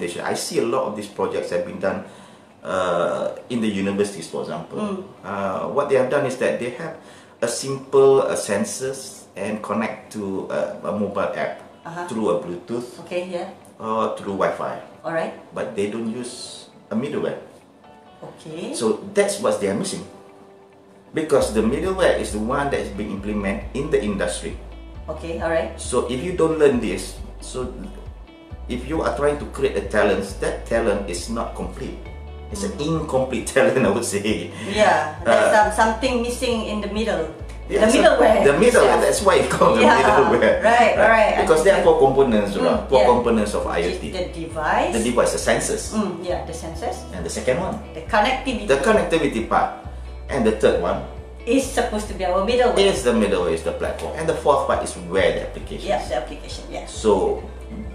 I see a lot of these projects have been done uh, in the universities, for example. Uh, what they have done is that they have a simple uh, sensors and connect to uh, a mobile app Uh-huh. through a Bluetooth Okay, yeah. or through Wi-Fi, All right. but they don't use a middleware. Okay. So that's what they are missing. Because the middleware is the one that is being implemented in the industry. Okay, all right. So if you don't learn this, so if you are trying to create a talent, that talent is not complete. It's an incomplete talent, I would say. Yeah, there's Uh, some, something missing in the middle. Yeah, the so middleware. The middle, that's why it's called Yeah, the middleware. right, right, Because there are four components, Mm, right? four yeah. components of IoT. The device. The device, the sensors, Mm, yeah, the sensors. and the second one, The connectivity the connectivity part, and the third one is supposed to be our middleware. is the middleware, is the platform, and the fourth part is where the application. Yes, the application. Yes. So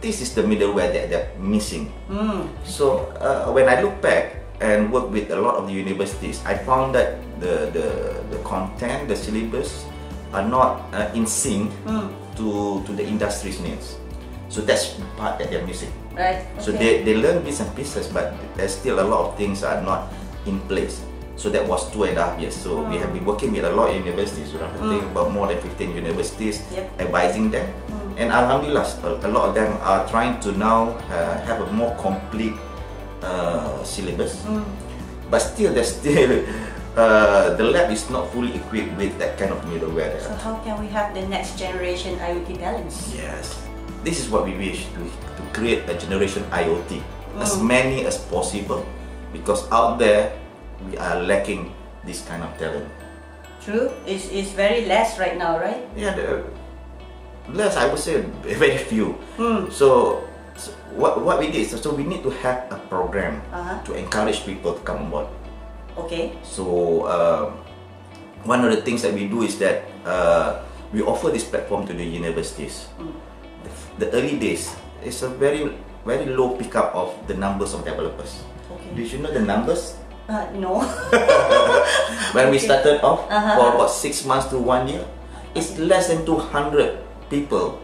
this is the middleware that they're missing. Mm. So uh, when I look back and work with a lot of the universities, I found that the the, the content, the syllabus are not uh, in sync Mm. to to the industry's needs. So that's the part that they're missing. Right. So they, they learn bits and pieces, but there's still a lot of things are not in place. So that was two and a half years. So we have been working with a lot of universities. Right? I think about more than 15 universities, Yep. advising them. And Alhamdulillah, a, lot of them are trying to now uh, have a more complete uh, syllabus. Mm. But still, there's still uh, the lab is not fully equipped with that kind of middleware. So how can we have the next generation IoT balance? Yes. This is what we wish to, to create a generation IoT. As Mm. many as possible because out there we are lacking this kind of talent. True. It's, it's very less right now, right? Yeah, the, less I would say very few. Hmm. So, so what, what we did, so, so we need to have a program Uh-huh. to encourage people to come on board. Okay. So um, one of the things that we do is that uh, we offer this platform to the universities. The, the early days, it's a very very low pickup of the numbers of developers. Okay. Did you know the numbers? Uh, no. When we started off Uh-huh. for about six months to one year, it's less than 200 people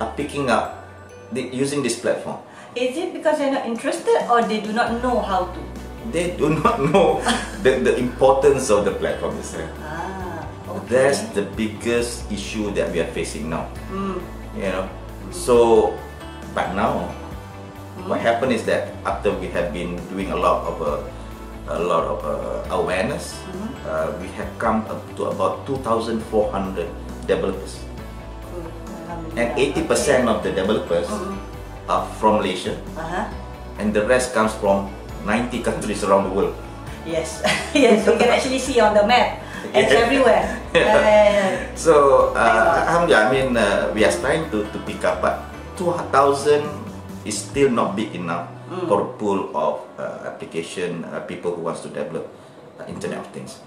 are picking up the, using this platform. Is it because they're not interested or they do not know how to? They do not know the, the importance of the platform itself. Ah, okay. That's the biggest issue that we are facing now. Mm. You know, so but now what happened is that after we have been doing a lot of uh, a lot of uh, awareness, uh, we have come up to about 2,400 developers, and 80% of the developers are from Malaysia, Uh-huh. and the rest comes from 90 countries around the world. Yes. yes, you can actually see on the map. It's Yeah. everywhere. Uh, So, uh, alhamdulillah, I mean, uh, we are trying to, to pick up, but 2,000 is still not big enough for a pool of uh, application uh, people who wants to develop uh, Internet of Things.